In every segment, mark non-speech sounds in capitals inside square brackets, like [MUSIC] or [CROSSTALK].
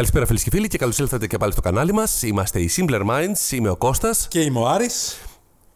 Καλησπέρα φίλες και φίλοι και καλώς ήλθατε και πάλι στο κανάλι μας. Είμαστε οι Simpler Minds, είμαι ο Κώστας Και είμαι ο Άρης.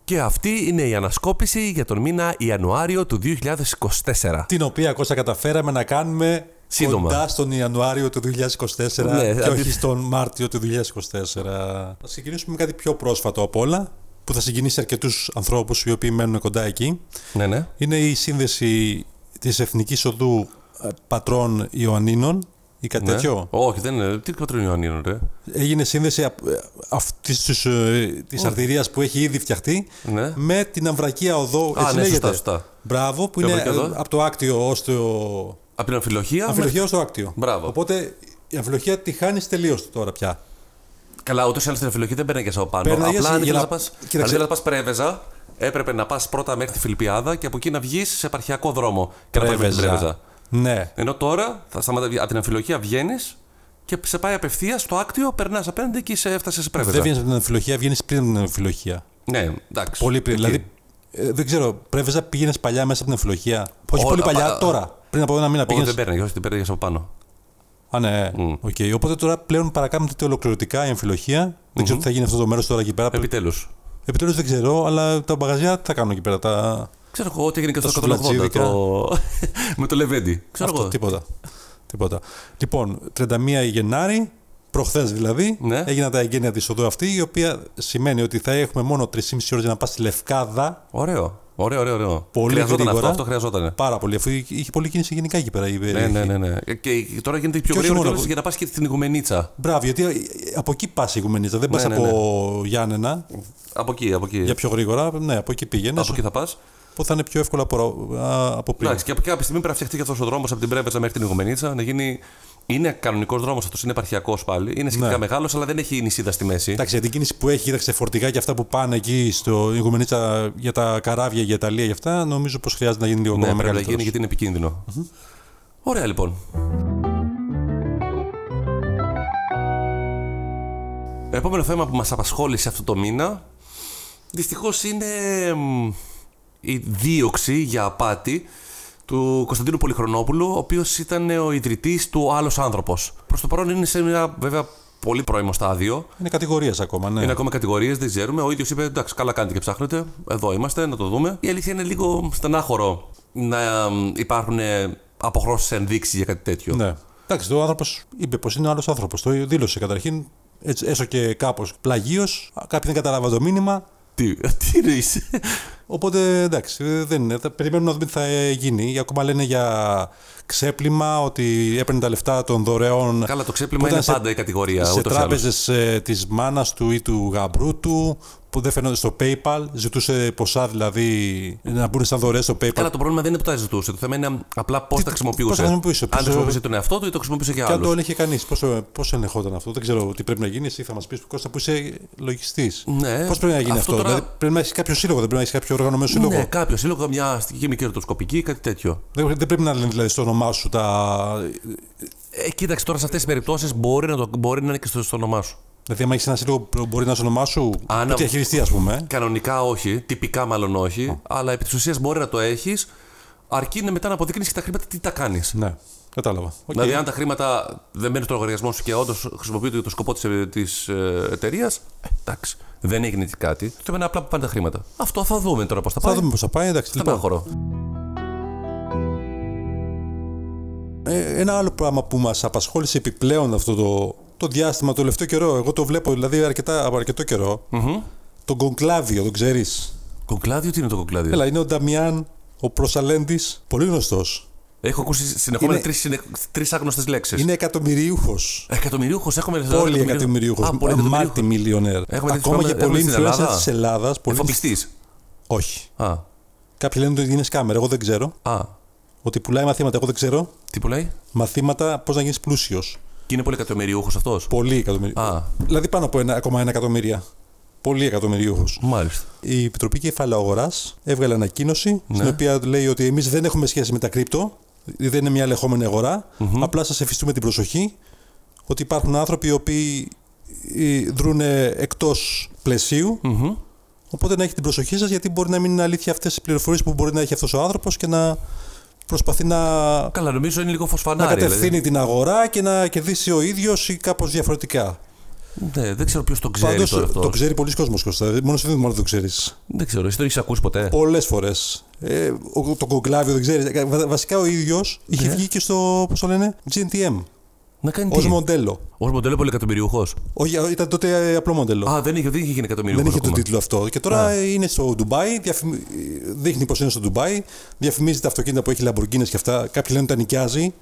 και αυτή είναι η ανασκόπηση για τον μήνα Ιανουάριο του 2024. Την οποία Κώστα καταφέραμε να κάνουμε Σύντομα. κοντά στον Ιανουάριο του 2024 Ναι, και αντί- όχι στον Μάρτιο του 2024. Θα ξεκινήσουμε με κάτι πιο πρόσφατο απ' όλα που θα συγκινήσει αρκετούς ανθρώπους οι οποίοι μένουν κοντά εκεί. Ναι, ναι. Είναι η σύνδεση της Εθνικής Οδού ε, Πατρών Ιωαννίνων ή κάτι ναι. τέτοιο. Όχι, δεν είναι. Τι πατρώνει Ιωαννίνων, ρε. Έγινε σύνδεση απ- ε, αυτής της, ε, της αρτηρίας που έχει ήδη φτιαχτεί Ναι. με την Αμβρακία Οδό. Α, έτσι ναι, λέγεται. σωστά, σωστά. Μπράβο, που Ποια είναι Αμβρακία Οδό; από το Άκτιο ως το Από την αμφιλοχία. Αμφιλοχία ως το Άκτιο. Μπράβο. Οπότε η αμφιλοχία τη χάνει τελείως τώρα πια. Καλά, ούτως ή άλλως στην αμφιλοχία δεν παίρνει από πάνω. Παίρναγες Απλά αν για ήθελες να- να πα. κοίταξε. Αν ήθελες να πας πρέβεζα, έπρεπε να πας πρώτα μέχρι τη Φιλιππιάδα και από εκεί να βγεις σε επαρχιακό δρόμο και να πάει με την Πρέβεζα. Ναι. Ενώ τώρα θα σταματά, από την Αμφιλοχία βγαίνεις και σε πάει απευθείας στο Άκτιο, περνάς απέναντι και σε έφτασες σε Πρέβεζα. Δεν βγαίνεις από την Αμφιλοχία, βγαίνεις πριν από την Αμφιλοχία. Ναι, εντάξει. Πολύ πριν. Εκεί. Δηλαδή, ε, δεν ξέρω, Πρέβεζα πήγαινες παλιά μέσα από την αμφιλοχία. Όχι Όλα- πολύ παλιά, α, τώρα. Πριν από ένα μήνα Όχι, πήγαινε. δεν παίρνει, όχι, την παίρνει από πάνω. Α, ναι. Οκ. Οπότε τώρα πλέον παρακάμπτεται ολοκληρωτικά η Αμφιλοχία. Δεν ξέρω τι θα γίνει αυτό το μέρος τώρα εκεί πέρα. Επιτέλους. Επιτέλους δεν ξέρω, αλλά τα μπαγαζιά τι θα κάνουν εκεί πέρα. Τα... Ξέρω εγώ ότι έγινε και Τα στο 180 σουβλατζίδικα. το... [LAUGHS] με το Λεβέντι. Ξέρω Αυτό, εγώ. τίποτα. τίποτα. Λοιπόν, 31 Γενάρη, προχθές δηλαδή, Ναι. έγιναν τα εγγένεια της οδού αυτή, η οποία σημαίνει ότι θα έχουμε μόνο 3,5 ώρες για να πας στη Λευκάδα. Ωραίο. Ωραίο, ωραίο, ωραίο. Πολύ χρειαζόταν γρήγορα. αυτό, αυτό χρειαζόταν. Πάρα πολύ, αφού είχε πολλή κίνηση γενικά εκεί πέρα. η Ναι, περιοχή. ναι, ναι, ναι. Και τώρα γίνεται πιο Και όχι γρήγορα μόνο κιόλας από- για να πας και στην Ιγουμενίτσα. Μπράβο, γιατί από εκεί πας η Γουμενίτσα, δεν πας Ναι, ναι, από Γιάννενα Από εκεί, από εκεί. για πιο γρήγορα. Ναι, από εκεί πήγαινες. Από εκεί θα πας. Που θα είναι πιο εύκολο από, α, από πριν. Εντάξει, και από κάποια στιγμή πρέπει να φτιαχτεί και αυτός ο δρόμος από την Πρέβεζα μέχρι την Ιγουμενίτσα να γίνει. Είναι κανονικός δρόμος αυτός, είναι επαρχιακός πάλι. Είναι σχετικά Ναι. μεγάλος, αλλά δεν έχει νησίδα στη μέση. Εντάξει, για την κίνηση που έχει, κοίταξε φορτηγά και αυτά που πάνε εκεί στο Ιγουμενίτσα για τα καράβια, για τα Ιταλία, για αυτά, νομίζω πως χρειάζεται να γίνει λίγο Ναι, ακόμα πρέπει να μεγαλύτερος. γίνει γιατί είναι επικίνδυνο. Ωραία λοιπόν. Επόμενο θέμα που μας απασχόλησε αυτό το μήνα δυστυχώς είναι μ, η δίωξη για απάτη του Κωνσταντίνου Πολυχρονόπουλου, ο οποίος ήταν ο ιδρυτής του Άλλος Άνθρωπος. Προς το παρόν είναι σε μια βέβαια πολύ πρώιμο στάδιο. Είναι κατηγορία ακόμα, ναι. Είναι ακόμα κατηγορίες, δεν ξέρουμε. Ο ίδιος είπε: Εντάξει, καλά κάνετε και ψάχνετε. Εδώ είμαστε, να το δούμε. Η αλήθεια είναι λίγο στενάχωρο να εμ, υπάρχουν αποχρώσεις ενδείξεις για κάτι τέτοιο. Ναι. Εντάξει, ο άνθρωπος είπε πως είναι άλλος άνθρωπος. Το δήλωσε καταρχήν. Έτσι, έστω και κάπως πλαγίως. Κάποιοι δεν καταλάβαν το μήνυμα. Τι, τι εννοείς; Οπότε εντάξει, ε, δεν είναι. Θα περιμένουμε να δούμε τι θα ε, γίνει. Ακόμα λένε για ξέπλυμα, ότι έπαιρνε τα λεφτά των δωρεών. Καλά, το που ξέπλυμα ήταν είναι πάντα η κατηγορία. Σε ούτως ή άλλως. τράπεζε της μάνας του ή του γαμπρού του, που δεν φαίνονται στο PayPal. Ζητούσε ποσά δηλαδή να μπουν σαν δωρεές στο PayPal. Καλά, το πρόβλημα δεν είναι που τα ζητούσε. Το θέμα είναι απλά πώς Τι- τα πώς χρησιμοποιούσε. τα χρησιμοποιούσε, Αν πώς- το χρησιμοποιούσε τον εαυτό του ή το χρησιμοποιούσε για Και αν το άλλους. έλεγε κανείς, πώς ελεγχόταν αυτό. Δεν ξέρω τι πρέπει να γίνει. Εσύ θα μας πεις, Κώστα, που είσαι λογιστής. Ναι, Πώς πρέπει να γίνει αυτό αυτό; τώρα- Δηλαδή, πρέπει να έχεις κάποιο σύλλογο, δεν πρέπει να έχεις κάποιο οργανωμένο σύλλογο; Ναι, κάποιο σύλλογο, μια αστική μη κερδοσκοπική, κάτι τέτοιο. Δεν, δεν πρέπει να λένε δηλαδή, στο όνομά σου τα. Ε, κοίταξε τώρα σε αυτές τις περιπτώσεις μπορεί, να το- μπορεί να είναι και στο, στο όνομά σου. Δηλαδή, αν έχεις ένα σύλλογο, που μπορεί να είναι στο όνομά σου; Αν- που διαχειριστεί, ας πούμε. Κανονικά όχι, τυπικά μάλλον όχι, αλλά επί της ουσίας μπορεί να το έχεις, αρκεί να μετά να αποδεικνύεις και τα χρήματα τι τα κάνεις. Ναι, κατάλαβα. Οκ. Δηλαδή, αν τα χρήματα δεν μπαίνουν στο λογαριασμό σου και όντως χρησιμοποιούνται για το σκοπό της εταιρείας, εντάξει, δεν έγινε κάτι. Το θέμα είναι απλά που πάνε τα χρήματα. Αυτό θα δούμε τώρα πώς θα πάει. Θα δούμε πώς θα πάει. Εντάξει, λοιπόν, ένα άλλο πράγμα που μας απασχόλησε επιπλέον αυτό το, το διάστημα, το τελευταίο καιρό, εγώ το βλέπω δηλαδή αρκετά, από αρκετό καιρό, τον Κονκλάβιο, τον ξέρεις; Κονκλάδιο, τι είναι το κονκλάδιο. Έλα, είναι ο Νταμιάν, ο Προσαλέντης, πολύ γνωστός. Έχω ακούσει συνεχόμενα Είναι- τρεις συνε... τρεις άγνωστες λέξεις. Είναι εκατομμυρίουχος. Εκατομμυρίουχος, έχουμε Πολύ εκατομμυρίουχος. Α, πολύ εκατομμυρίουχος. Multi-millionaire. Έχουμε τέτοιους Ακόμα και πράγμα- πολλοί έχουμε στην influencers Ελλάδα. της Ελλάδας. Εφοπλιστής. Όχι. Α, Κάποιοι λένε ότι είναι σκάμερ. Εγώ δεν ξέρω. α. Ότι πουλάει μαθήματα. Εγώ δεν ξέρω. Τι που λέει. Μαθήματα πώς να γίνεις πλούσιος. Και είναι πολύ εκατομμυριούχος αυτός; Πολύ εκατομμύριο. Α. Δηλαδή πάνω από 1,1 εκατομμύρια. Πολύ εκατομμυρίουχο. Μάλιστα. Η Επιτροπή Κεφαλαίου Αγοράς έβγαλε ανακοίνωση στην οποία λέει ότι εμείς δεν έχουμε σχέση με τα κρύπτο. Δεν είναι μια ελεγχόμενη αγορά. Απλά σας εφιστούμε την προσοχή ότι υπάρχουν άνθρωποι οι οποίοι ε, δρούν εκτός πλαισίου. Οπότε να έχει την προσοχή σας γιατί μπορεί να μην είναι αλήθεια αυτές οι πληροφορίες που μπορεί να έχει αυτός ο άνθρωπος και να προσπαθεί να, Καλά, νομίζω είναι λίγο να φωσφανάρι. κατευθύνει δηλαδή. την αγορά και να κερδίσει ο ίδιος ή κάπως διαφορετικά. Ναι, δεν ξέρω ποιος το ξέρει Πάντως τώρα αυτό. το ξέρει πολλοί κόσμος Κώστα. Μόνος εσύ δεν μόνο το ξέρεις. Δεν ξέρω, εσύ το έχεις ακούσει ποτέ; Πολλές φορές. Ε, ο- το κογκλάβιο δεν ξέρεις. Βασικά ο ίδιος είχε Ναι. βγει και στο. Πώς το λένε, GNTM. Να κάνει Ω τι; μοντέλο. Ω μοντέλο πολυεκατομμυριούχος. Όχι, ήταν τότε ε, απλό μοντέλο. Α, δεν είχε, δεν είχε γίνει εκατομμύριο. δεν είχε τον ακόμα. τίτλο αυτό. Και τώρα ε, είναι στο Ντουμπάι. Διαφημι... Δείχνει πως είναι στο Ντουμπάι. Διαφημίζει τα αυτοκίνητα που έχει Λαμπορκίνε και αυτά. Κάποιοι λένε ότι τα νοικιάζει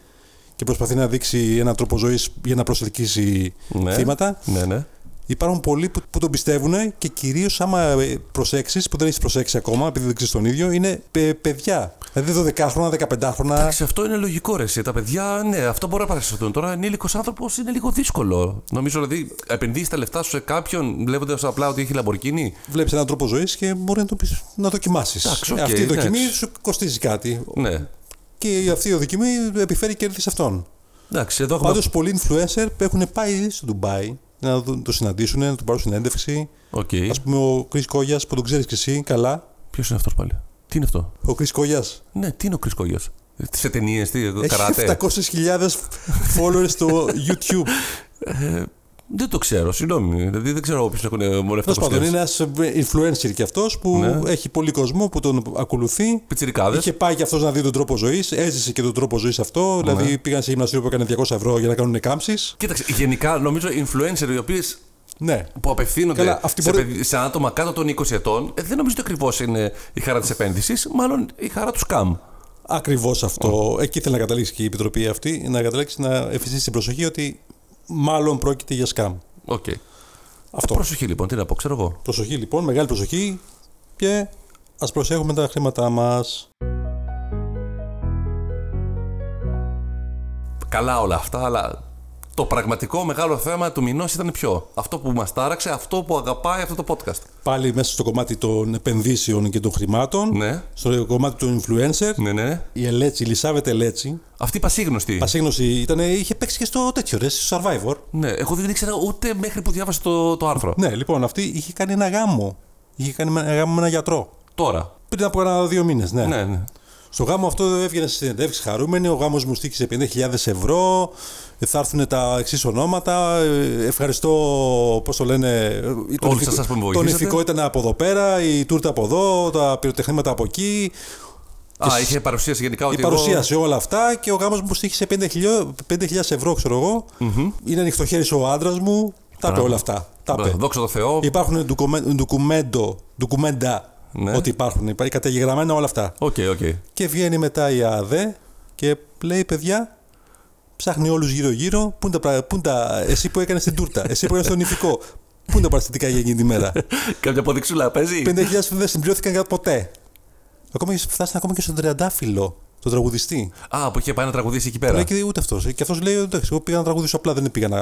και προσπαθεί να δείξει έναν τρόπο ζωής για να προσελκύσει Ναι. θύματα. Ναι, ναι. Υπάρχουν πολλοί που, που τον πιστεύουν και κυρίως άμα προσέξεις, που δεν έχεις προσέξει ακόμα, επειδή δεν ξέρεις τον ίδιο, είναι παι- παιδιά. Δηλαδή 12χρονα, 15χρονα. Εντάξει, αυτό είναι λογικό ρε. εσύ. Τα παιδιά, ναι, αυτό μπορεί να παρασυρθούν. Τώρα ενήλικο άνθρωπος είναι λίγο δύσκολο. Νομίζω δηλαδή, επενδύεις τα λεφτά σου σε κάποιον βλέποντας απλά ότι έχει Lamborghini. Βλέπεις έναν τρόπο ζωής και μπορεί να, το πεις, να δοκιμάσεις. Εντάξει, οκ, αυτή η δοκιμή εντάξει. σου κοστίζει κάτι. Ναι. Και αυτή η δοκιμή επιφέρει κέρδη σε αυτόν. Εντάξει, εδώ έχουμε. Πάντως, πολλοί influencer έχουν πάει στο Ντουμπάι να δουν- το συναντήσουν, να του πάρουν συνέντευξη. Οκ. Α πούμε, ο Κρις Κόγιας που τον ξέρεις και εσύ καλά. Ποιος είναι αυτός πάλι; Τι είναι αυτό; Ο Κρις Κόγιας Ναι, τι είναι ο Κρις Κόγιας. Σε ταινίες, τι, έχει καράτε. 700.000 followers στο [LAUGHS] YouTube. Ε, δεν το ξέρω, συγγνώμη. Δηλαδή δεν ξέρω ποιου έχουν μόνο Τέλος πάντων, είναι ένας influencer κι αυτός που Ναι. έχει πολύ κόσμο που τον ακολουθεί. Πιτσιρικάδες. Είχε πάει και αυτός να δει τον τρόπο ζωής, έζησε και τον τρόπο ζωής αυτό. Ναι. Δηλαδή πήγαν σε γυμναστήριο που έκανε 200 ευρώ για να κάνουν κάμψεις. Κοίταξε, γενικά νομίζω influencer οι οποίες Ναι. που απευθύνονται Καλά, αυτοί σε, μπορεί- παιδι- σε άτομα κάτω των 20 ετών, ε, δεν νομίζω ότι ακριβώς είναι η χαρά της επένδυσης, μάλλον η χαρά του σκάμ. Ακριβώς αυτό. Εκεί ήθελε να καταλήξει και η επιτροπή αυτή, να καταλήξει να εφιστήσει την προσοχή ότι μάλλον πρόκειται για σκάμ. Οκ. Αυτό. Προσοχή λοιπόν, τι να πω, ξέρω εγώ. Προσοχή λοιπόν, μεγάλη προσοχή και ας προσέχουμε τα χρήματά μας. Καλά όλα αυτά, αλλά το πραγματικό μεγάλο θέμα του μηνός ήταν ποιο; Αυτό που μας τάραξε, αυτό που αγαπάει αυτό το podcast. Πάλι μέσα στο κομμάτι των επενδύσεων και των χρημάτων, Ναι, στο κομμάτι του influencer, ναι, ναι. η Ελέτσι, η Ελισάβετ Ελέτσι, Αυτή η πασίγνωστη. πασίγνωστη ήταν, είχε παίξει και στο τέτοιο ρε, στο Survivor. Ναι, εγώ δεν ήξερα ούτε μέχρι που διάβασα το, το άρθρο. Ναι, λοιπόν, αυτή είχε κάνει ένα γάμο. Είχε κάνει ένα γάμο με ένα γιατρό. Τώρα. Πριν από ένα δύο μήνες, ναι. Ναι, ναι. Στο γάμο αυτό έβγαινε στις συνεντεύξεις χαρούμενοι. Ο γάμος μου στοίχισε 50.000 ευρώ. Ε, Θα έρθουν τα εξής ονόματα. Ε, Ευχαριστώ, πώς το λένε. ε, τον Όλους ηθικό- εσάς που με Το βοηθήσατε. νυφικό ήταν από εδώ πέρα, η τούρτα από εδώ, τα πυροτεχνήματα από εκεί. Α, σ- είχε παρουσίαση γενικά ότι. Η παρουσίαση όλα αυτά και ο γάμος μου στοίχισε 5.000 ευρώ, ξέρω εγώ. Είναι ανοιχτό χέρι ο άντρας μου. Τα είπε Μπράβο. όλα αυτά. Τα Εγώ... είπε. Δόξα τω Θεώ. Υπάρχουν ντοκουμέ- ντοκουμέντο, ντοκουμέντα Ναι. ότι υπάρχουν. Υπάρχει καταγεγραμμένα όλα αυτά. OK, OK. Και βγαίνει μετά η ΑΔΕ και λέει: Παιδιά, ψάχνει όλους γύρω-γύρω. Πού είναι τα, πρά- πού είναι τα, εσύ που έκανες την τούρτα, εσύ που έκανες τον ηθικό. Πού είναι τα παραστατικά για εκείνη τη μέρα; [LAUGHS] Κάποια αποδείξουλα παίζει. 50.000 που δεν συμπληρώθηκαν για ποτέ. Ακόμα έχει φτάσει ακόμα και στον Τριαντάφυλλο, τον τραγουδιστή. Α, που είχε πάει να τραγουδήσει εκεί πέρα. Λέει και ούτε αυτός. Και αυτός λέει: Εντάξει, εγώ πήγα να τραγουδήσω απλά, δεν πήγα να.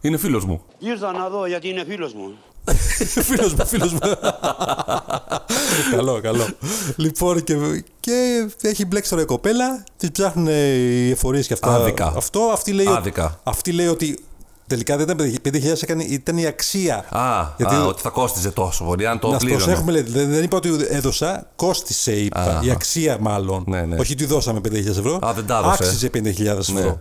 Είναι φίλος μου. Ήρθα να δω γιατί είναι φίλος μου. [LAUGHS] φίλος μου, φίλος μου. καλό, καλό. Λοιπόν, και, και έχει μπλέξει τώρα η κοπέλα, τη ψάχνουν οι εφορίες και αυτά. Άδικα. Αυτό, αυτή λέει, ότι- Άδικα. αυτή λέει ότι τελικά δεν ήταν 5.000, έκανε- ήταν η αξία. Α, Γιατί- α, ότι θα κόστιζε τόσο πολύ, αν το να πλήρωνε. προσέχουμε, λέει, δεν, δεν είπα ότι έδωσα, κόστησε είπα, Αχα. η αξία μάλλον. Ναι, ναι. Όχι ότι δώσαμε 5.000 ευρώ. Α, δεν τα έδωσε. Άξιζε 5.000 ευρώ. Ναι.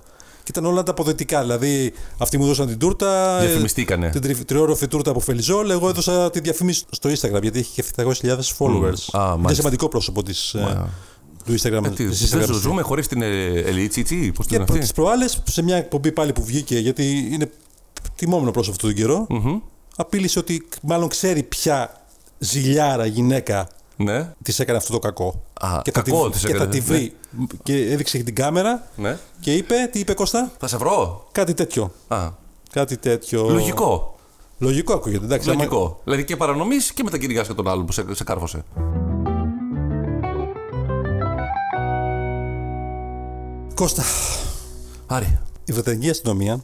Και ήταν όλα τα αποδετικά. Δηλαδή, αυτοί μου δώσαν την τούρτα. ε, Διαφημιστήκανε. Την τρι- τριόροφη τούρτα από Φελιζόλ. Εγώ έδωσα τη διαφήμιση στο Instagram γιατί έχει και 700.000 followers. Α, Είναι μάλιστα. σημαντικό πρόσωπο της, ε, του Instagram. Ε, τι, της δεν Instagram. ζου- ζούμε χωρίς την ε, Ελίτσι, πώς την Και είναι τις αυτή; προάλλες, σε μια εκπομπή πάλι που βγήκε, γιατί είναι τιμόμενο πρόσωπο αυτόν τον καιρό, Μμμ. απείλησε ότι μάλλον ξέρει ποια ζηλιάρα γυναίκα Ναι, της έκανε αυτό το κακό. Α, και θα κακό τη, της και έκανε, θα τη ναι. βρει. Και έδειξε και την κάμερα ναι. και είπε, τι είπε Κώστα, Θα σε βρω. κάτι τέτοιο. Α, Κάτι τέτοιο. λογικό. Λογικό ακούγεται, εντάξει. άμα- Λογικό. Δηλαδή και παρανομής και μετακυνηγά και τον άλλον που σε, σε κάρφωσε. Κώστα, Άρη. η Βρετανική αστυνομία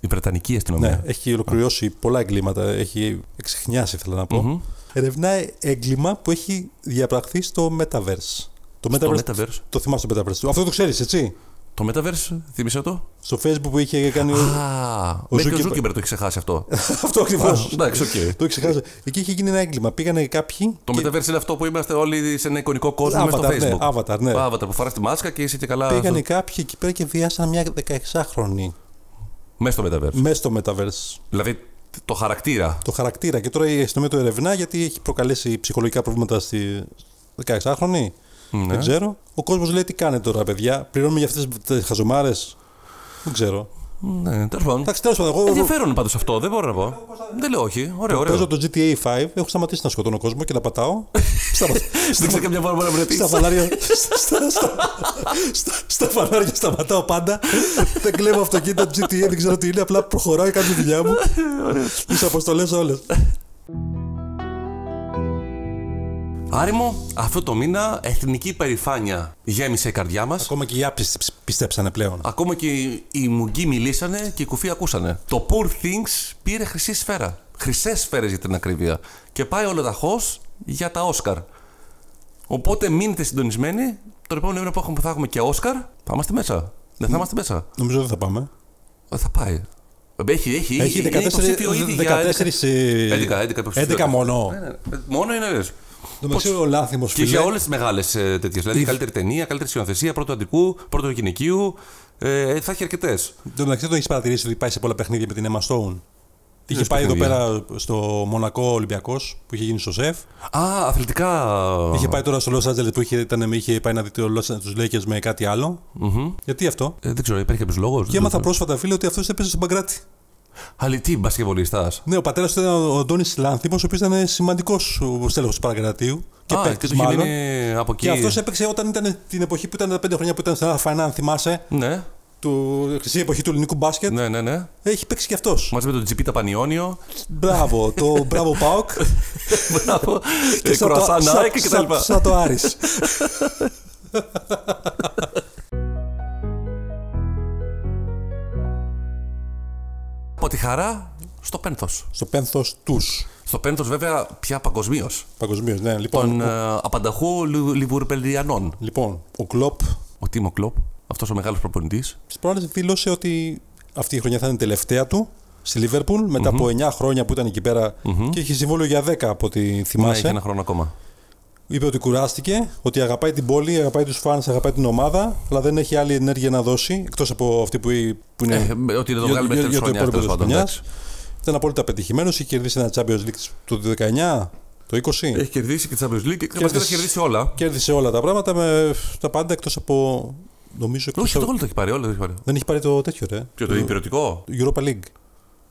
Η Βρετανική ναι, αστυνομία. έχει ολοκληρώσει πολλά εγκλήματα, έχει εξιχνιάσει θέλω να πω. Ερευνάει έγκλημα που έχει διαπραχθεί στο Metaverse. Το Στο Metaverse, Metaverse. το θυμάσαι το Metaverse. Αυτό το ξέρεις, έτσι; Το Metaverse, θύμισε το. Στο Facebook που είχε κάνει. ο- Α, ο μέχρι και ο Zuckerberg. Zuckerberg το έχει ξεχάσει αυτό. [LAUGHS] Αυτό ακριβώς. Α, εντάξει, οκ. Το έχει ξεχάσει. Εκεί είχε γίνει ένα έγκλημα. Πήγανε κάποιοι. Το και Metaverse είναι αυτό που είμαστε όλοι σε ένα εικονικό κόσμο μέσα στο Avatar, ναι, Facebook. Avatar, ναι. Avatar που φοράς τη μάσκα και είσαι και καλά. Πήγανε στο- κάποιοι εκεί πέρα και βιάσαν μια 16χρονη Μέσα στο Metaverse. μέσα στο Metaverse. Δηλαδή το χαρακτήρα. Το χαρακτήρα. Και τώρα η αστυνομία το ερευνά γιατί έχει προκαλέσει ψυχολογικά προβλήματα στη 16χρονη. Ναι. Δεν ξέρω. Ο κόσμος λέει τι κάνετε τώρα, παιδιά; Πληρώνουμε για αυτές τις χαζομάρες. Δεν ξέρω. Ναι, τέλος πάντων. Εντάξει, τέλος πάντων, εγώ Ενδιαφέρον πάντως αυτό, δεν μπορώ να πω. Δεν λέω όχι. Ωραίο, ωραίο. παίζω το GTA 5. Έχω σταματήσει να σκοτώνω κόσμο και να πατάω. [LAUGHS] στα, Δεν ξέρω καμιά φορά μπορεί να βρεθείς. στα φανάρια. στα, στα, στα, στα, στα φανάρια σταματάω πάντα. δεν κλέβω αυτοκίνητα GTA, δεν ξέρω τι είναι. Απλά προχωράω και κάνω τη δουλειά μου. Τις αποστολές όλες. Άρημο, αυτό το μήνα εθνική υπερηφάνεια γέμισε η καρδιά μας. Ακόμα και οι άπιστοι πιστέψανε πλέον. Ακόμα και οι- οι μουγγοί μιλήσανε και οι κουφοί ακούσανε. Το Poor Things πήρε χρυσή σφαίρα. Χρυσέ σφαίρες για την ακρίβεια. Και πάει ολοταχώ για τα Όσκαρ. Οπότε μείνετε συντονισμένοι. Το επόμενο μήνα που έχουμε- που θα έχουμε και Όσκαρ, θα είμαστε μέσα. Δεν θα είμαστε μέσα. Νομίζω δεν θα πάμε. Ε, Θα πάει. Έχει, έχει, Έχει είναι 14, υποψήφιο ήδη για 14 ε, 11, 11 υποψήφιο. 11 μόνο. Ναι, ναι. Μόνο είναι λες. Το μεταξύ ο Λάνθιμος Και για φίλε. όλες τις μεγάλες τέτοιες. Δηλαδή, η καλύτερη ταινία, καλύτερη σκηνοθεσία, πρώτο αντικού, πρώτο γυναικείου. Ε, θα έχει αρκετές. Το μεταξύ το έχεις παρατηρήσει ότι πάει σε πολλά παιχνίδια με την Emma Stone. Είχε Λες πάει εδώ παιχνίδια; πέρα στο Μονακό Ολυμπιακός που είχε γίνει στο σεφ. Α, αθλητικά. Είχε πάει τώρα στο Los Angeles που είχε, ήταν, είχε πάει να δει το Los- τους Lakers με κάτι άλλο. Γιατί αυτό; Ε, δεν ξέρω, υπάρχει κάποιος λόγος. Και έμαθα πρόσφατα, φίλε, ότι αυτός έπαιζε στον Παγκράτη. Αλητή μπασκευολιστάς. Ναι, ο πατέρας του ήταν ο Αντώνης Λάνθιμος, ο οποίος ήταν σημαντικός στέλεχος του Παγκρατίου. Και Α, και παίκτης του είχε μάλλον. μείνει από εκεί. Και αυτός έπαιξε όταν ήταν την εποχή που ήταν τα πέντε χρόνια που ήταν στην Αλφανά, αν θυμάσαι, Ναι, του χρυσή εποχή του ελληνικού μπάσκετ. ναι, ναι. ναι. Έχει παίξει και αυτός. Μαζί με τον Τζιπίτα Πανιόνιο. Μπράβο, το [LAUGHS] μπράβο Πάοκ. Μπράβο. Και Ε, σαν το- Κροασάν, σαν- Nike και τα λοιπά. σαν- Σαν το Άρης. [LAUGHS] Από τη χαρά στο πένθος. Στο πένθος τους. Στο πένθος, βέβαια, πια παγκοσμίως. Παγκοσμίως, ναι. Λοιπόν, Των ο, ε, απανταχού Λιβ- Λιβουρπελιανών. λοιπόν, ο Κλοπ Ο Τίμο Κλοπ, αυτός ο μεγάλος προπονητής. στις προάλλες δήλωσε ότι αυτή η χρονιά θα είναι η τελευταία του στη Λίβερπουλ μετά από 9 χρόνια που ήταν εκεί πέρα και έχει συμβόλαιο για 10 από ό,τι Ναι, θυμάσαι. έχει ένα χρόνο ακόμα. Είπε ότι κουράστηκε, ότι αγαπάει την πόλη, αγαπάει τους φάνες, αγαπάει την ομάδα, αλλά δεν έχει άλλη ενέργεια να δώσει εκτός από αυτή που, που είναι. Ε, ότι δεν το για- βγάλει για- μέχρι για τέλο το χρονιάς. υπόλοιπο Τέλος της πάντων. χρονιάς. εντάξει. Ήταν απόλυτα πετυχημένος, είχε κερδίσει ένα Champions League το 19, το 20. Έχει κερδίσει και τη Champions League και Κέρδισε- βασικά έχει κερδίσει όλα. Κέρδισε όλα τα πράγματα με τα πάντα εκτός από. Νομίζω εκτός Όχι, από- το όλο το έχει πάρει. Όλο το έχει πάρει. Δεν έχει πάρει το τέτοιο, ρε. Ποιο το υπηρετικό; Europa League.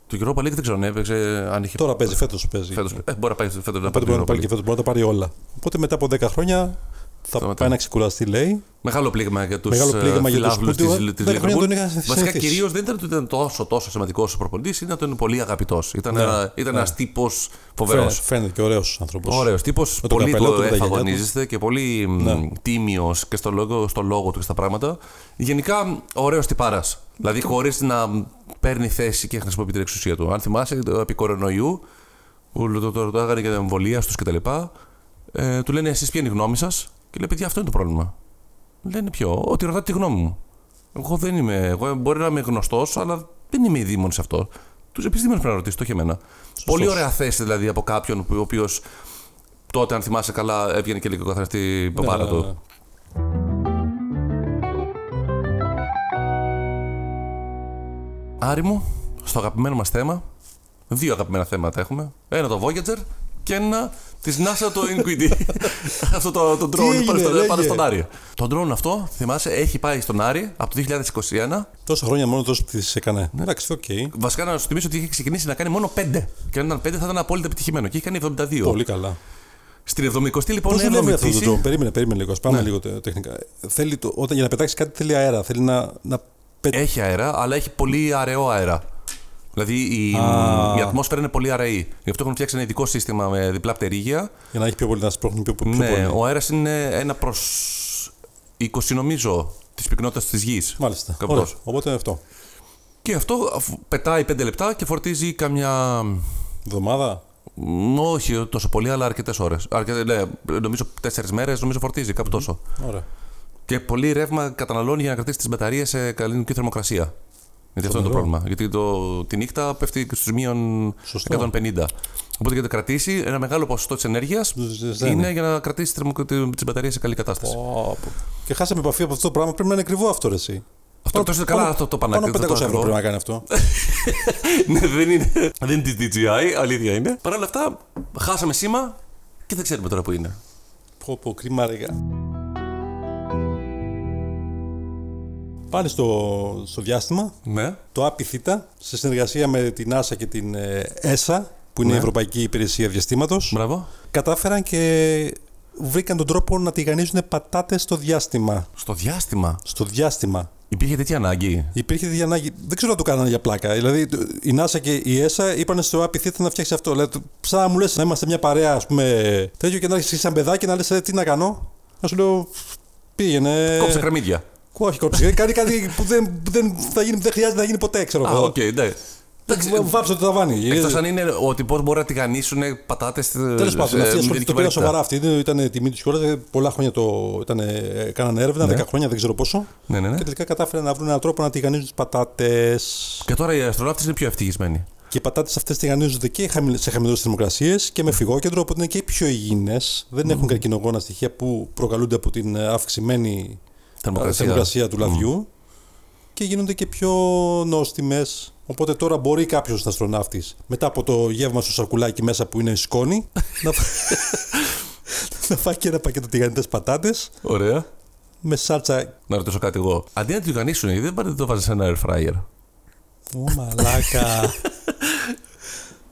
Το Europa League δεν ξέρω αν έπαιξε. Αν είχε Τώρα παίζει, φέτος παίζει. φέτος. Ε, μπορεί να πάει φέτος να Οπότε πάρει μπορεί να το πάρει Europa και League. φέτος, μπορεί να τα πάρει όλα. Οπότε μετά από 10 χρόνια θα Σταματά. πάει να ξεκουραστεί, λέει. Μεγάλο πλήγμα για του Μεγάλο πλήγμα για τους φιλάθλους που- της- της δέκα χρόνια Liverpool. τον είχαν Βασικά συνηθίσει. κυρίω δεν ήταν ότι ήταν τόσο, τόσο σημαντικό ο προπονητή, ήταν ότι ήταν πολύ αγαπητό. Ήταν, Ναι, ένα, ήταν ναι. ένα τύπο φοβερό. Φαίνεται, φαίνεται και ωραίο άνθρωπο. Ωραίο τύπο, το πολύ καπελό του, το με τα γυαλιά του. εφαγωνίζεστε και πολύ Ναι. τίμιο και στο λόγο, στο λόγο του και στα πράγματα. Γενικά, ωραίο τυπάρα. Δηλαδή, χωρί να παίρνει θέση και χρησιμοποιεί την εξουσία του. Αν θυμάσαι, το επί κορονοϊού, που το, το, το, το έκανε για την εμβολία του κτλ. Ε, του λένε εσεί ποια είναι η γνώμη σα. Και λέει, παιδιά, αυτό είναι το πρόβλημα. Λένε ποιο, ότι ρωτάτε τη γνώμη μου. Εγώ δεν είμαι. Εγώ μπορεί να είμαι γνωστός, αλλά δεν είμαι ειδήμων σε αυτό. Τους επιστήμονες πρέπει να ρωτήσει, το έχει εμένα. Πολύ ωραία θέση δηλαδή από κάποιον που- ο οποίος τότε, αν θυμάσαι καλά, έβγαινε και λίγο καθένα στην παπάρα Ναι, του. Άρη μου, στο αγαπημένο μας θέμα, δύο αγαπημένα θέματα έχουμε. Ένα το Voyager και ένα της NASA το Ingenuity. [LAUGHS] αυτό το, το drone έγινε, πάνω, στο, λέγε. πάνω στον Άρη. Το drone αυτό, θυμάσαι, έχει πάει στον Άρη από το 2021. Τόσα χρόνια μόνο τόσο τις έκανε. Εντάξει, οκ. Βασικά να σου θυμίσω ότι είχε ξεκινήσει να κάνει μόνο 5. Και αν ήταν 5 θα ήταν απόλυτα επιτυχημένο. Και έχει κάνει 72. Πολύ καλά. Στην 70η λοιπόν Πώς δουλεύει αυτό το πτήση- drone, περίμενε, περίμενε λίγο. Ας πάμε Ναι. λίγο τε- τεχνικά. Θέλει το, όταν, για να πετάξεις κάτι θέλει αέρα. Θέλει να, να πε- Έχει αέρα, αλλά έχει πολύ αραιό αέρα. Δηλαδή η, Α. η ατμόσφαιρα είναι πολύ αραιή. Γι' αυτό έχουν φτιάξει ένα ειδικό σύστημα με διπλά πτερίγια. για να έχει πιο πολύ, να σπρώχνει πιο, πιο ναι, πολύ. ο αέρας είναι ένα προς 20 νομίζω της πυκνότητας της γης. Μάλιστα. Κάπου Ωραία. τόσο. Οπότε αυτό. Και αυτό αφού πετάει 5 λεπτά και φορτίζει καμιά. Εβδομάδα; μ, Όχι τόσο πολύ, αλλά αρκετές ώρες. Ναι, νομίζω 4 μέρες νομίζω φορτίζει, κάπου τόσο. Ωραία. Και πολύ ρεύμα καταναλώνει για να κρατήσει τις μπαταρίες σε καλλινική θερμοκρασία. Γιατί αυτό είναι το Φοβερό. πρόβλημα. Γιατί το, τη νύχτα πέφτει στους μείον Σωστό. 150. Οπότε για να κρατήσει ένα μεγάλο ποσοστό της ενέργειας Ζεσταίνει. είναι για να κρατήσει τις μπαταρίες σε καλή κατάσταση. Πω, πω. Και χάσαμε επαφή από αυτό το πράγμα. Πρέπει να είναι ακριβό αυτό, ρε, εσύ. Αυτό τόσο καλά αυτό το πανάκι. Πάνω 500 ευρώ πρέπει να κάνει αυτό. [LAUGHS] ναι, δεν είναι, δεν είναι της DJI, αλήθεια είναι. Παρ' όλα αυτά, χάσαμε σήμα και δεν ξέρουμε τώρα που είναι. πω, πω, κρίμα, Πάλι στο, στο διάστημα, Ναι. το ΑΠΙ θήτα, σε συνεργασία με την NASA και την ε, ESA, που είναι Ναι. η Ευρωπαϊκή Υπηρεσία Διαστήματος, Μπράβο. κατάφεραν και βρήκαν τον τρόπο να τηγανίζουν πατάτες στο διάστημα. Στο διάστημα; Στο διάστημα. Υπήρχε τέτοια ανάγκη; Υπήρχε τέτοια ανάγκη. Δεν ξέρω αν το κάνανε για πλάκα. Δηλαδή, η NASA και η ESA είπαν στο ΑΠΙ θήτα να φτιάξει αυτό. Δηλαδή, σαν να μου λες να είμαστε μια παρέα, ας πούμε, τέτοιο και να έρχεσαι σαν παιδάκι να λες τι να κάνω; Να σου λέω, πήγαινε. Κόψε κρεμμύδια. Όχι, κόψε. Κάνει κάτι που δεν, που δεν, θα γίνει, δεν χρειάζεται να γίνει ποτέ, ξέρω Α, εγώ. οκ, ναι. Βάψε το ταβάνι. Εκτός αν είναι ότι πώς μπορεί να τηγανίσουν πατάτες. Τέλος πάντων, αυτοί ασχολήθηκαν το πήραν σοβαρά αυτή. Ήταν τιμή της χώρας. Πολλά χρόνια το ήταν, κάνανε έρευνα, 10 χρόνια, δεν ξέρω πόσο. Ναι, ναι, ναι. Και τελικά κατάφεραν να βρουν έναν τρόπο να τηγανίζουν τις πατάτες. Και τώρα οι αστροναύτε είναι πιο ευτυχισμένοι. Και οι πατάτες αυτές τηγανίζονται και χαμηλ- σε χαμηλότερες θερμοκρασίες και με φυγόκεντρο, οπότε είναι και πιο υγιεινές. Δεν έχουν καρκινογόνα στοιχεία που προκαλούνται από την αυξημένη Θερμοκρασία. θερμοκρασία του λαδιού και γίνονται και πιο νόστιμες. Οπότε τώρα μπορεί κάποιος αστροναύτης μετά από το γεύμα στο σακουλάκι μέσα που είναι σκόνη να, φά- [LAUGHS] να φάει και ένα πακέτο τηγανιτές πατάτες Ωραία. με σάλτσα. Να ρωτήσω κάτι εγώ. Αντί να τηγανίσουν, γιατί δεν πάτε το βάζεις σε ένα air fryer. Ω μαλάκα. [LAUGHS]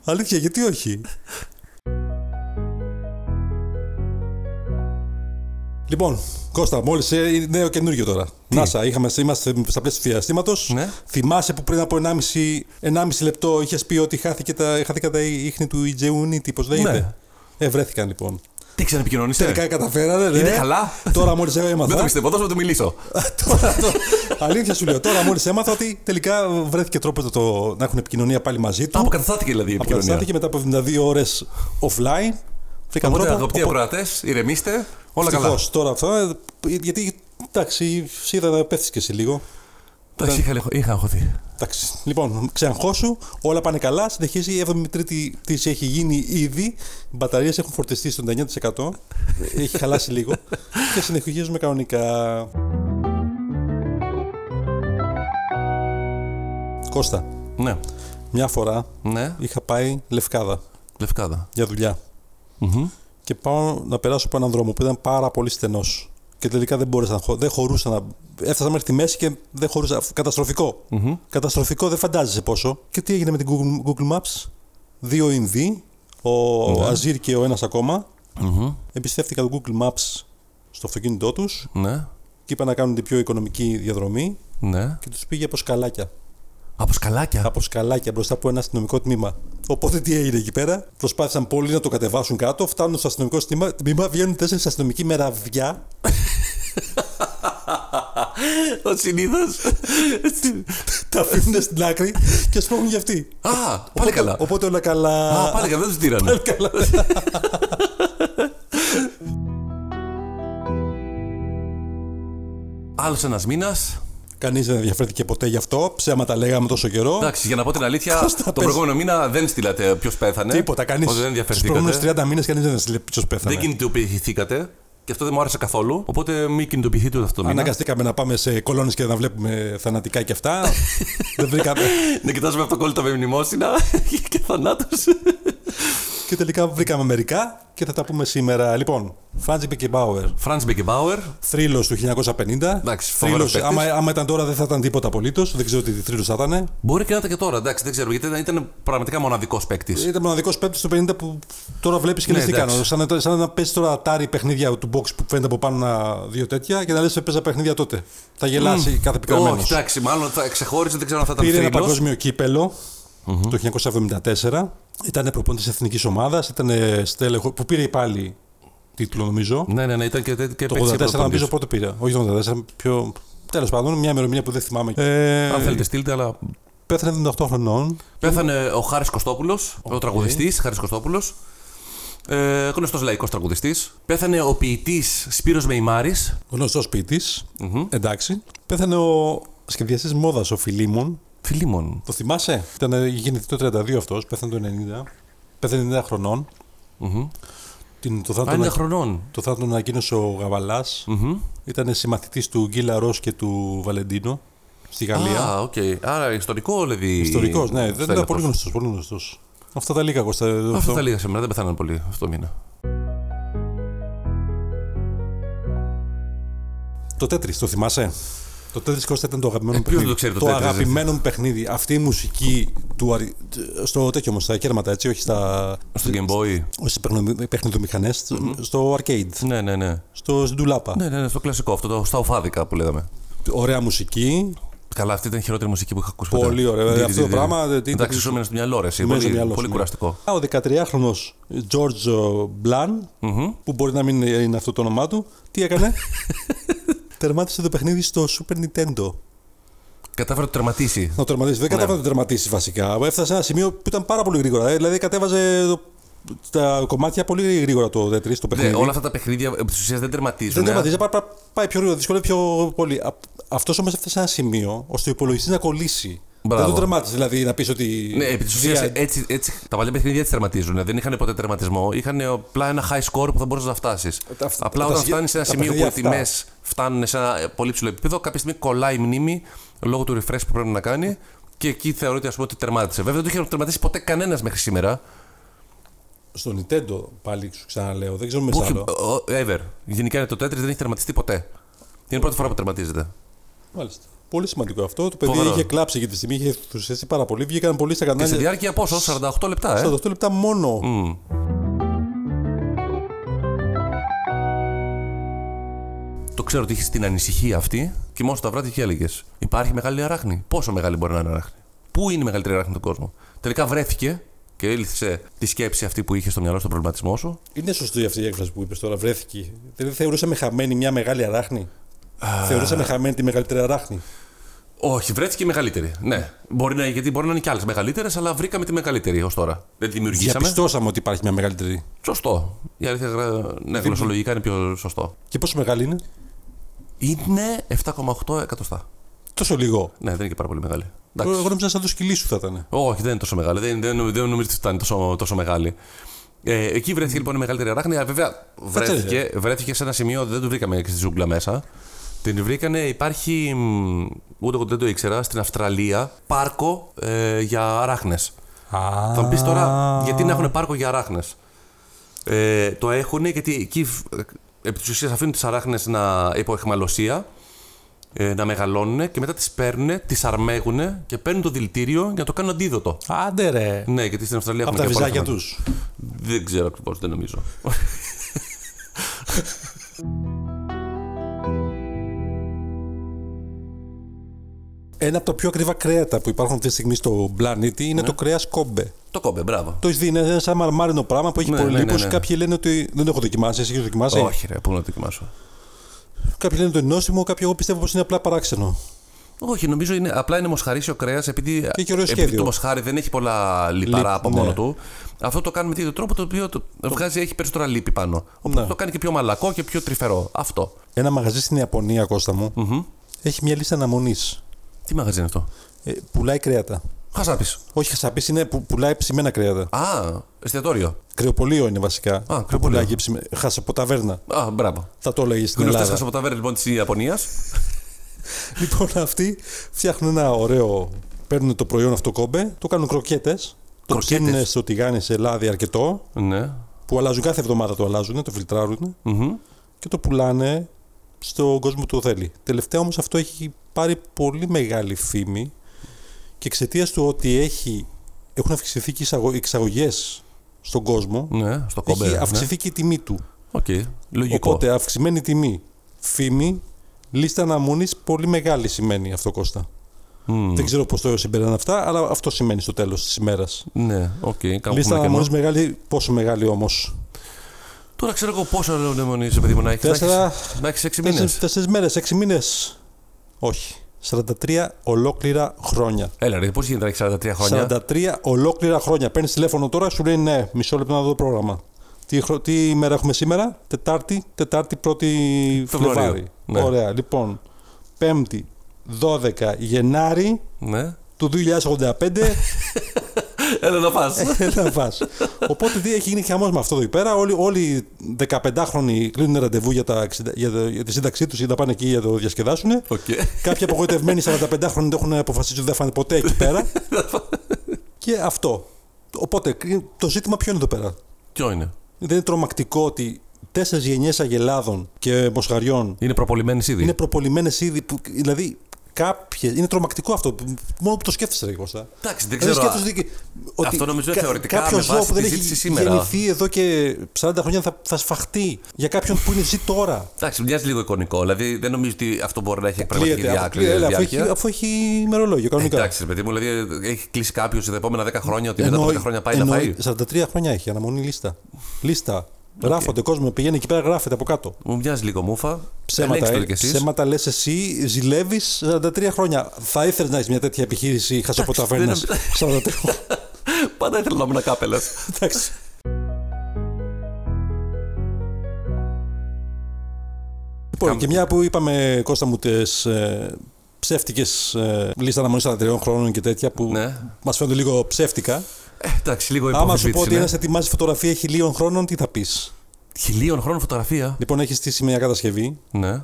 Αλήθεια, γιατί όχι; Λοιπόν, Κώστα, μόλις νέο καινούργιο τώρα. NASA, είχαμε, είμαστε στα πλαίσια του διαστήματο. Ναι. Θυμάσαι που πριν από 1,5, 1,5 λεπτό είχες πει ότι χάθηκε τα, χάθηκαν τα ίχνη του Ιτζεουνίτη, πώ λέγεται. Ναι. Ε, βρέθηκαν λοιπόν. Τι ξανεπικοινωνήσετε. Τελικά καταφέρανε. ναι. Είναι καλά; Τώρα μόλις έμαθα. Δεν το πιστεύω, δώσ' μου να του μιλήσω. τώρα, το, αλήθεια σου λέω. Τώρα μόλις έμαθα ότι τελικά βρέθηκε τρόπος το, να έχουν επικοινωνία πάλι μαζί του. Αποκαταστάθηκε δηλαδή η επικοινωνία. Αποκαταστάθηκε μετά από 72 ώρες offline. Βρήκαν Οπότε, τρόπο. αγαπητοί Οπό- ακροατές, ηρεμήστε. Όλα καλά. Ευτυχώς, τώρα αυτό. ε, Γιατί εντάξει, σε είδα να πέφτεις και εσύ λίγο. Εντάξει, είχα, είχα αγχωθεί. Εντάξει. Λοιπόν, ξεαγχώσου, όλα πάνε καλά. Συνεχίζει η 7η Τρίτη της έχει γίνει ήδη. Οι μπαταρίες έχουν φορτιστεί στο 99%. έχει χαλάσει [LAUGHS] λίγο. και συνεχίζουμε κανονικά. Κώστα, Ναι, μια φορά ναι, είχα πάει Λευκάδα λευκάδα. για δουλειά. Και πάω να περάσω από έναν δρόμο που ήταν πάρα πολύ στενός. Και τελικά δεν μπόρεσα να χω... δεν χωρούσα να. Έφτασα μέχρι τη μέση και δεν χωρούσα. Καταστροφικό. Καταστροφικό, δεν φαντάζεσαι πόσο. Και τι έγινε με την Google, Google Maps; Δύο Ινδοί, ο Αζίρ και ο ένας ακόμα. Εμπιστεύτηκαν το Google Maps στο αυτοκίνητό τους Ναι, και είπαν να κάνουν την πιο οικονομική διαδρομή ναι. και τους πήγε από σκαλάκια. Από σκαλάκια. Από σκαλάκια μπροστά από ένα αστυνομικό τμήμα. Οπότε τι έγινε εκεί πέρα; Προσπάθησαν πολλοί να το κατεβάσουν κάτω. Φτάνουν στο αστυνομικό τμήμα. τμήμα βγαίνουν τέσσερις αστυνομικοί με ραβδιά. [LAUGHS] Ο συνήθως. τα αφήνουν στην άκρη και σπρώχνουν για αυτοί. Α, πάλι Οπότε- καλά. Οπότε όλα καλά. Α, πάλι καλά, δεν τους τύρανε. Πάλι καλά. [LAUGHS] Άλλος ένας μήνας. Κανείς δεν ενδιαφέρθηκε ποτέ γι' αυτό. Ψέματα λέγαμε τόσο καιρό. Εντάξει, για να πω την αλήθεια, Κώστα, τον πες; προηγούμενο μήνα δεν στείλατε ποιος πέθανε. Τίποτα, κανείς. Ότι δεν Στου προηγούμενους ενδιαφερθήκατε. 30 μήνες κανείς δεν έστειλε ποιος πέθανε. Δεν κινητοποιηθήκατε. Και αυτό δεν μου άρεσε καθόλου. Οπότε μην κινητοποιηθείτε ούτε αυτό το μήνα. Αναγκαστήκαμε να πάμε σε κολόνες και να βλέπουμε θανατικά και αυτά. [LAUGHS] δεν βρήκαμε. Να κοιτάζουμε αυτοκόλλητα με μνημόσυνα [LAUGHS] και θανάτους. Και τελικά βρήκαμε μερικά και θα τα πούμε σήμερα. Λοιπόν, Φράντζι Μπεκεμπάουερ. Φραντ Μπεκεμπάουερ. Θρύλος του 1950. Εντάξει, φοβερός Θρύλος, παίκτης. άμα, άμα ήταν τώρα δεν θα ήταν τίποτα απολύτως. Δεν ξέρω τι θρύλος θα ήταν. Μπορεί και να ήταν και τώρα, εντάξει, δεν ξέρω. Γιατί ήταν, ήταν πραγματικά μοναδικός παίκτης. Ήταν μοναδικός παίκτης στο 50 που τώρα βλέπεις και Ναι, λε τι εντάξει. κάνω. Σαν, να- σαν να παίζει τώρα τάρι παιχνίδια του box που φαίνεται από πάνω να δύο τέτοια και να λες παίζα παιχνίδια τότε. Θα γελάσει κάθε πικραμένος. Όχι, εντάξει, μάλλον θα ξεχώριζε, δεν ξέρω αν θα ήταν Πήρε ένα θρύλος. παγκόσμιο κύπελο το 1974. Ήταν προπονητή εθνικής ομάδας. Ήταν στέλεχο που πήρε πάλι τίτλο νομίζω. Ναι, ναι, ναι, ήταν και, και Το παίκτης 84 προπονητής. νομίζω πρώτο πήρε. Όχι το 84, πιο. Τέλος πάντων, μια ημερομηνία που δεν θυμάμαι. Ε, Αν θέλετε, στείλτε, αλλά. Πέθανε 78 χρονών. Πέθανε ο Χάρης Κωστόπουλος, ο τραγουδιστής Χάρης Κωστόπουλος. Ε, Γνωστός λαϊκός τραγουδιστής. Πέθανε ο ποιητής Σπύρος Μεϊμάρης. Γνωστός ποιητής. Εντάξει. Πέθανε ο σχεδιαστής μόδας, ο Φιλίμων. Φιλίμων. Το θυμάσαι; Ήταν είχε γεννηθεί το 32 αυτός, πέθανε το 90. Πέθανε 90 χρονών. Την, το Α, θάνατο είναι να- χρονών. το θάνατο τον ανακοίνωσε ο γαβαλα Ήταν συμμαθητής του Γκι Λαρός και του Βαλεντίνο στη Γαλλία. Α, οκ. Άρα ιστορικό, δηλαδή. Ιστορικός, ναι, δεν ήταν στέλεχος. πολύ γνωστός. Πολύ γνωστός. Αυτά τα λίγα Κώστα. Αυτά αυτό. τα λίγα σήμερα δεν πεθάναν πολύ αυτό το μήνα. Το τέτρι, το θυμάσαι; Το τέτρι Κώστα ήταν το αγαπημένο μου Ε, ποιος παιχνίδι. δεν το ξέρει το Tetris, αγαπημένο μου παιχνίδι. Αυτή η μουσική του. αρι- Στο τέτοιο όμως, στα κέρματα έτσι, όχι στα. Στο Game Boy; Όχι στις παιχνιδομηχανές, στο arcade. Ναι, ναι, ναι. Στο στην ντουλάπα. Ναι, ναι, ναι, στο κλασικό, αυτό το στα οφάδικα που λέγαμε. Ωραία μουσική. Καλά, αυτή ήταν η χειρότερη μουσική που είχα ακούσει ποτέ. Πολύ ωραία. Δι- Αυτό δι- το δι- πράγμα, δεν- τι- Εντάξει, σου έμενε στο μυαλό, ρε. εσύ. Μέσα στο Πολύ, μυαλός πολύ σου, ναι. κουραστικό. Α, Ο 13χρονο George Μπλαν, που μπορεί να μην είναι αυτό το όνομά του, τι έκανε; [LAUGHS] Τερμάτισε το παιχνίδι στο Super Nintendo. Κατάφερε να το τερματίσει. Να το τερματίσει. Δεν κατάφερε να το τερματίσει βασικά. Έφτασε σε ένα σημείο που ήταν πάρα πολύ γρήγορα. Ε, Δηλαδή κατέβαζε το- τα κομμάτια πολύ γρήγορα το Tetris, το Ναι, παιχνίδι. όλα αυτά τα παιχνίδια επί της ουσίας δεν τερματίζουν. Δεν ε. τερματίζει, πά- πά- πάει πιο γρήγορα, δυσκολεύει πιο πολύ. Αυτός όμως έφτασε σε ένα σημείο ώστε ο υπολογιστής να κολλήσει. Μπράβο. Δεν το τερμάτισε, δηλαδή να πεις ότι. Ναι, επί της ουσίας δια- έτσι, έτσι, τα παλιά παιχνίδια έτσι τερματίζουν. Δεν είχαν ποτέ τερματισμό. Είχαν απλά ένα high score που θα μπορούσες να φτάσεις. Τα- Απλά τα- όταν τα- φτάνεις σε ένα τα σημείο που οι παιχνίδια τιμές αυτά. φτάνουν σε ένα ε, πολύ ψηλό επίπεδο, κάποια στιγμή κολλάει η μνήμη λόγω του refresh που πρέπει να κάνει και εκεί θεωρείται ας πούμε, ότι τερμάτισε. Βέβαια δεν το είχε τερματίσει ποτέ κανένας μέχρι σήμερα. Στο Nintendo, πάλι σου ξαναλέω, δεν ξέρω μες Όχι, άλλο. ο- ever. Γενικά είναι το Tetris δεν έχει τερματιστεί ποτέ. Είναι η πρώτη φορά που τερματίζεται. Μάλιστα. Πολύ σημαντικό αυτό. Το παιδί Φοβερό. είχε κλάψει για τη στιγμή, είχε ενθουσιαστεί πάρα πολύ. Βγήκαν πολύ στα Και σε κανάλια. διάρκεια πόσο, 48 λεπτά, ε; 48 λεπτά μόνο. Μμ. Το ξέρω ότι είχε την ανησυχία αυτή και μόνο τα βράδια και έλεγες: Υπάρχει μεγάλη αράχνη. Πόσο μεγάλη μπορεί να είναι αράχνη; Πού είναι η μεγαλύτερη αράχνη του κόσμου; Τελικά βρέθηκε και έλυσε τη σκέψη αυτή που είχε στο μυαλό, στον προβληματισμό σου; Είναι σωστή αυτή η έκφραση που είπες τώρα, βρέθηκε. Δηλαδή θεωρούσαμε χαμένη μια μεγάλη αράχνη; Θεωρούσαμε χαμένη τη μεγαλύτερη αράχνη. Όχι, βρέθηκε η μεγαλύτερη. Ναι. Μπορεί να, γιατί μπορεί να είναι και άλλες μεγαλύτερες, αλλά βρήκαμε τη μεγαλύτερη ως τώρα. Δεν τη δημιουργήσαμε. Διαπιστώσαμε ότι υπάρχει μια μεγαλύτερη. Σωστό. Η αλήθεια γρα- ναι, γλωσσολογικά είναι πιο σωστό. Και πόσο μεγάλη είναι, Είναι 7,8 εκατοστά. Τόσο λίγο. Ναι, δεν είναι και πάρα πολύ μεγάλη. Εγώ Εντάξει. νόμιζα σαν το σκυλί σου θα ήταν. Όχι, δεν είναι τόσο μεγάλη. Δεν, δεν, δεν νομίζω ότι ήταν τόσο, τόσο μεγάλη. Ε, εκεί βρέθηκε λοιπόν η μεγαλύτερη αράχνη. αλλά Βέβαια, βρέθηκε, βρέθηκε σε ένα σημείο, δεν το βρήκαμε και στη ζούγκλα μέσα. Την βρήκανε, υπάρχει, μ, ούτε εγώ δεν το ήξερα, στην Αυστραλία πάρκο ε, για αράχνες. Θα μου πεις τώρα, γιατί να έχουν πάρκο για αράχνες; Ε, το έχουν γιατί εκεί ε, επί της ουσίας αφήνουν τις αράχνες να υπό εχμαλωσία, ε, να μεγαλώνουν και μετά τις παίρνουν, τις αρμέγουν και παίρνουν το δηλητήριο για να το κάνουν αντίδοτο. Άντε ρε. Ναι, γιατί στην Αυστραλία Από έχουν τα και πολλά βυζάκια θέματα. τους. Δεν ξέρω ακριβώς, δεν νομίζω. [LAUGHS] Ένα από τα πιο ακριβά κρέατα που υπάρχουν αυτή τη στιγμή στο πλανήτη Ναι. είναι το κρέας κόμπε. το κόμπε, μπράβο. Το έχεις δει, είναι ένα σαν μαρμάρινο πράγμα που έχει Ναι, πολύ ναι, ναι, λίπος. ναι. Κάποιοι λένε ότι. Δεν το έχω δοκιμάσει, εσύ έχεις δοκιμάσει; Όχι, ρε, πού να το δοκιμάσω. Κάποιοι λένε ότι είναι νόσημο, κάποιοι εγώ πιστεύω πως είναι απλά παράξενο. Όχι, νομίζω είναι, απλά είναι μοσχαρίσιο κρέας επειδή, έχει ωραίο επειδή σχέδιο. το μοσχάρι δεν έχει πολλά λιπαρά Λίπ, από ναι. μόνο του. Αυτό το κάνει με τέτοιο τρόπο το οποίο το βγάζει, έχει περισσότερα λίπη πάνω. Οπότε Ναι. το κάνει και πιο μαλακό και πιο τρυφερό. Αυτό. Ένα μαγαζί στην Ιαπωνία, Κώστα μου, έχει μια λίστα αναμονής. Τι μαγαζί είναι αυτό; Ε, πουλάει κρέατα. Χασάπης. Όχι χασαπή, είναι που πουλάει ψημένα κρέατα. Α, εστιατόριο. Κρεοπολείο είναι βασικά. που κρεοπολείο. πουλάει και ψημένα. Χασαποταβέρνα. Α, μπράβο. Θα το έλεγε στην Γνωστές Ελλάδα. χασαποταβέρνε λοιπόν της Ιαπωνίας. [LAUGHS] Λοιπόν, αυτοί φτιάχνουν ένα ωραίο. Παίρνουν το προϊόν αυτό κόμπε, το κάνουν κροκέτες. Το Κροκέτες. ψήνουν στο τηγάνι σε λάδι αρκετό. ναι. Που αλλάζουν κάθε εβδομάδα το αλλάζουν, το φιλτράρουν. Μμμ. και το πουλάνε στον κόσμο που το θέλει. Τελευταία όμως αυτό έχει πάρει πολύ μεγάλη φήμη και εξαιτίας του ότι έχει, έχουν αυξηθεί και οι εξαγωγές στον κόσμο, Ναι, στο Κόμπε. έχει ναι. αυξηθεί και η τιμή του. Οκ, λογικό. Οπότε αυξημένη τιμή, φήμη, λίστα αναμονής πολύ μεγάλη σημαίνει αυτό Κώστα. Μμ. Δεν ξέρω πώς το συμπεραίνουν αυτά, αλλά αυτό σημαίνει στο τέλος της ημέρας. Ναι, οκ, κάπου Λίστα έχουμε αναμονής κενό. μεγάλη, πόσο μεγάλη όμως; Τώρα ξέρω εγώ πόσο αναμονή είσαι, παιδί μου, να έχει. Τέσσερα- Να έχεις 6 μήνες. Τέσσερις μέρες, έξι μήνες. Όχι. 43 ολόκληρα χρόνια. Έλα, ρε, πώς γίνεται να έχεις 43 χρόνια; 43 ολόκληρα χρόνια. Παίρνεις τηλέφωνο τώρα, σου λέει ναι, μισό λεπτό να δω το πρόγραμμα. Τι, χρο- τι ημέρα έχουμε σήμερα, Τετάρτη, Τετάρτη 1η Φεβρουαρίου. Φλεβάρι. Ναι. Ωραία, λοιπόν. Πέμπτη, 12 Γενάρη Ναι. του 2085. [LAUGHS] Έλα να πας. Έλα πας. Οπότε τι έχει γίνει χαμός με αυτό εδώ πέρα. Όλοι, όλοι οι 15χρονοι κλείνουν ραντεβού για, τα, 60 για, το- για τη σύνταξή τους ή να πάνε εκεί για να το διασκεδάσουν. Οκ. Κάποιοι απογοητευμένοι 45χρονοι δεν έχουν αποφασίσει ότι δεν φάνε ποτέ εκεί πέρα. [LAUGHS] και αυτό. Οπότε το ζήτημα ποιο είναι εδώ πέρα; Ποιο είναι; Δεν είναι τρομακτικό ότι τέσσερις γενιές αγελάδων και μοσχαριών Είναι προπωλημένες ήδη; είναι προπωλημένες ήδη. Που, δηλαδή, κάποιε. Είναι τρομακτικό αυτό. που- Μόνο που το σκέφτεσαι, ρε Κώστα. Εντάξει, δεν Δηλαδή, ξέρω. σκέφτεσαι ότι Αυτό νομίζω κα- θεωρητικά κάποιος με ζώο βάση που δεν τη έχει ζήτηση σήμερα. γεννηθεί εδώ και 40 χρόνια θα, θα σφαχτεί για κάποιον που είναι ζει τώρα. Εντάξει, μοιάζει λίγο εικονικό. Δηλαδή δεν νομίζω ότι αυτό μπορεί να έχει πραγματική Κλείεται, διάκριση. αποκλείεται, αφού, έχει, διάρκεια. αφού έχει ημερολόγιο κανονικά. Εντάξει, ρε παιδί μου, δηλαδή έχει κλείσει κάποιος τα επόμενα 10 χρόνια ότι μετά Εννοεί- από 10 χρόνια πάει να εννοεί- φάει. 43 χρόνια έχει αναμονή λίστα. Λίστα. Γράφονται κόσμος, πηγαίνει εκεί πέρα, γράφεται από κάτω. Μου μοιάζει λίγο μούφα. Ψέματα, Ελέγξτε το ε, κι εσείς. ψέματα λες εσύ, ζηλεύεις 43 χρόνια. Θα ήθελες να έχεις μια τέτοια επιχείρηση χασοποταβέρνα. δεν 43 [LAUGHS] Πάντα ήθελα να ήμουν κάπελα. [LAUGHS] Εντάξει. Λοιπόν, και μια που είπαμε Κώστα μου τις ε, ψεύτικες ε, λίστα αναμονής 43 χρόνων και τέτοια που Ναι. μας φαίνονται λίγο ψεύτικα. Ε, εντάξει, λίγο Άμα σου πω υποφυσβήτηση. ότι είναι. ένας ετοιμάζεις φωτογραφία χιλίων χρόνων, τι θα πεις; Χιλίων χρόνων φωτογραφία. Λοιπόν, έχεις στήσει μια κατασκευή Ναι.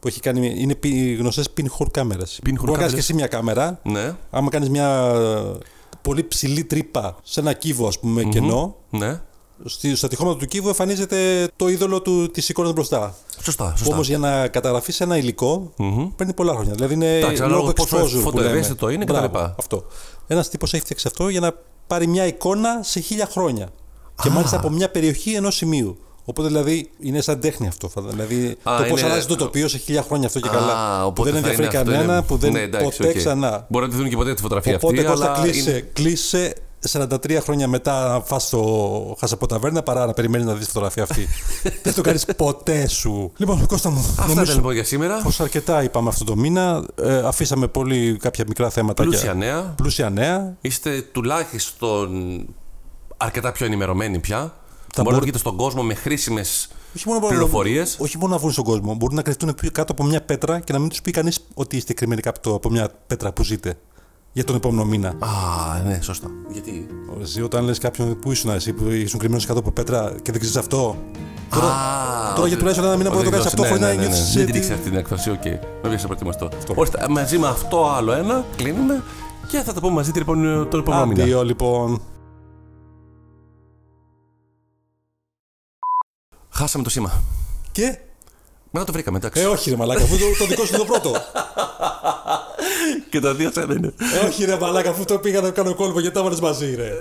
που έχει κάνει. είναι πι- γνωστές pinhole κάμερες. Pinhole Μπορεί να κάνεις κάμερες. και εσύ μια κάμερα. Ναι. Άμα κάνεις μια ε, πολύ ψηλή τρύπα σε ένα κύβο, ας πούμε, κενό, Ναι. στη- στα τυχώματα του κύβου εμφανίζεται το είδωλο του, της εικόνας μπροστά. Σωστά. Που σωστά. όμως για να καταγραφείς ένα υλικό Μμμ. παίρνει πολλά χρόνια. Δηλαδή είναι Εντάξει, ανάλογα λόγω πόσο exposure. που φωτοευαίσθητο λέμε. είναι Μπράβο, κτλ. Αυτό. Ένας τύπος έχει φτιάξει αυτό για να πάρει μια εικόνα σε χίλια χρόνια. Και μάλιστα από μια περιοχή ενός σημείου. Οπότε δηλαδή είναι σαν τέχνη αυτό. φαντα- Δηλαδή Α, το πώς είναι- αλλάζει το τοπίο σε χίλια χρόνια αυτό και καλά. Α, Που οπότε δεν θα ενδιαφέρει είναι αυτό, κανένα, είναι- που δεν Ναι, εντάξει, ποτέ οκ. ξανά. Μπορεί να τη δουν και ποτέ τη φωτογραφία Οπότε αυτή. Κώστα αλλά κλείσε, είναι- κλείσε 43 χρόνια μετά να φας το χασαποταβέρνα παρά να περιμένει να δεις τη φωτογραφία αυτή. [LAUGHS] δεν το κάνεις ποτέ σου. Λοιπόν, Κώστα μου, Αυτά ήταν νομίζω λοιπόν για σήμερα. πως αρκετά είπαμε αυτό το μήνα. Ε, αφήσαμε πολύ κάποια μικρά θέματα. Πλούσια και- νέα. Πλούσια νέα. Είστε τουλάχιστον αρκετά πιο ενημερωμένοι πια. Θα Μπορείτε να μπορώ- βγείτε στον κόσμο με χρήσιμες Όχι μόνο, πληροφορίες. όχι μόνο να βγουν στον κόσμο. Μπορούν να κρυφτούν πι- κάτω από μια πέτρα και να μην τους πει κανείς ότι είστε κρυμμένοι κάτω από μια πέτρα που ζείτε για τον επόμενο μήνα. Α, ναι, σωστά. Γιατί; Εσύ, όταν λες κάποιον που ήσουν, εσύ που ήσουν κρυμμένος κάτω από πέτρα και δεν ξέρεις αυτό. Τώρα, Α, τώρα για τουλάχιστον ένα μήνα μπορεί να το κάνεις αυτό ναι, χωρίς ναι, να ναι, ναι. νιώθεις. Δεν την ήξερα αυτή την έκφραση, οκ. Με βγήκε προετοιμαστό. Ορίστε, μαζί με αυτό άλλο ένα κλείνουμε και θα τα πούμε μαζί την επόμενη- τον επόμενο μήνα. Αντίο λοιπόν. Χάσαμε το σήμα. Και; Μετά το βρήκαμε, εντάξει. Ε, όχι ρε μαλάκα, αφού το, το δικό σου είναι το πρώτο. [LAUGHS] Και τα δύο σαν είναι. ε, όχι ρε μαλάκα, αφού το πήγα να κάνω κόλπο γιατί τα έβαλες μαζί ρε.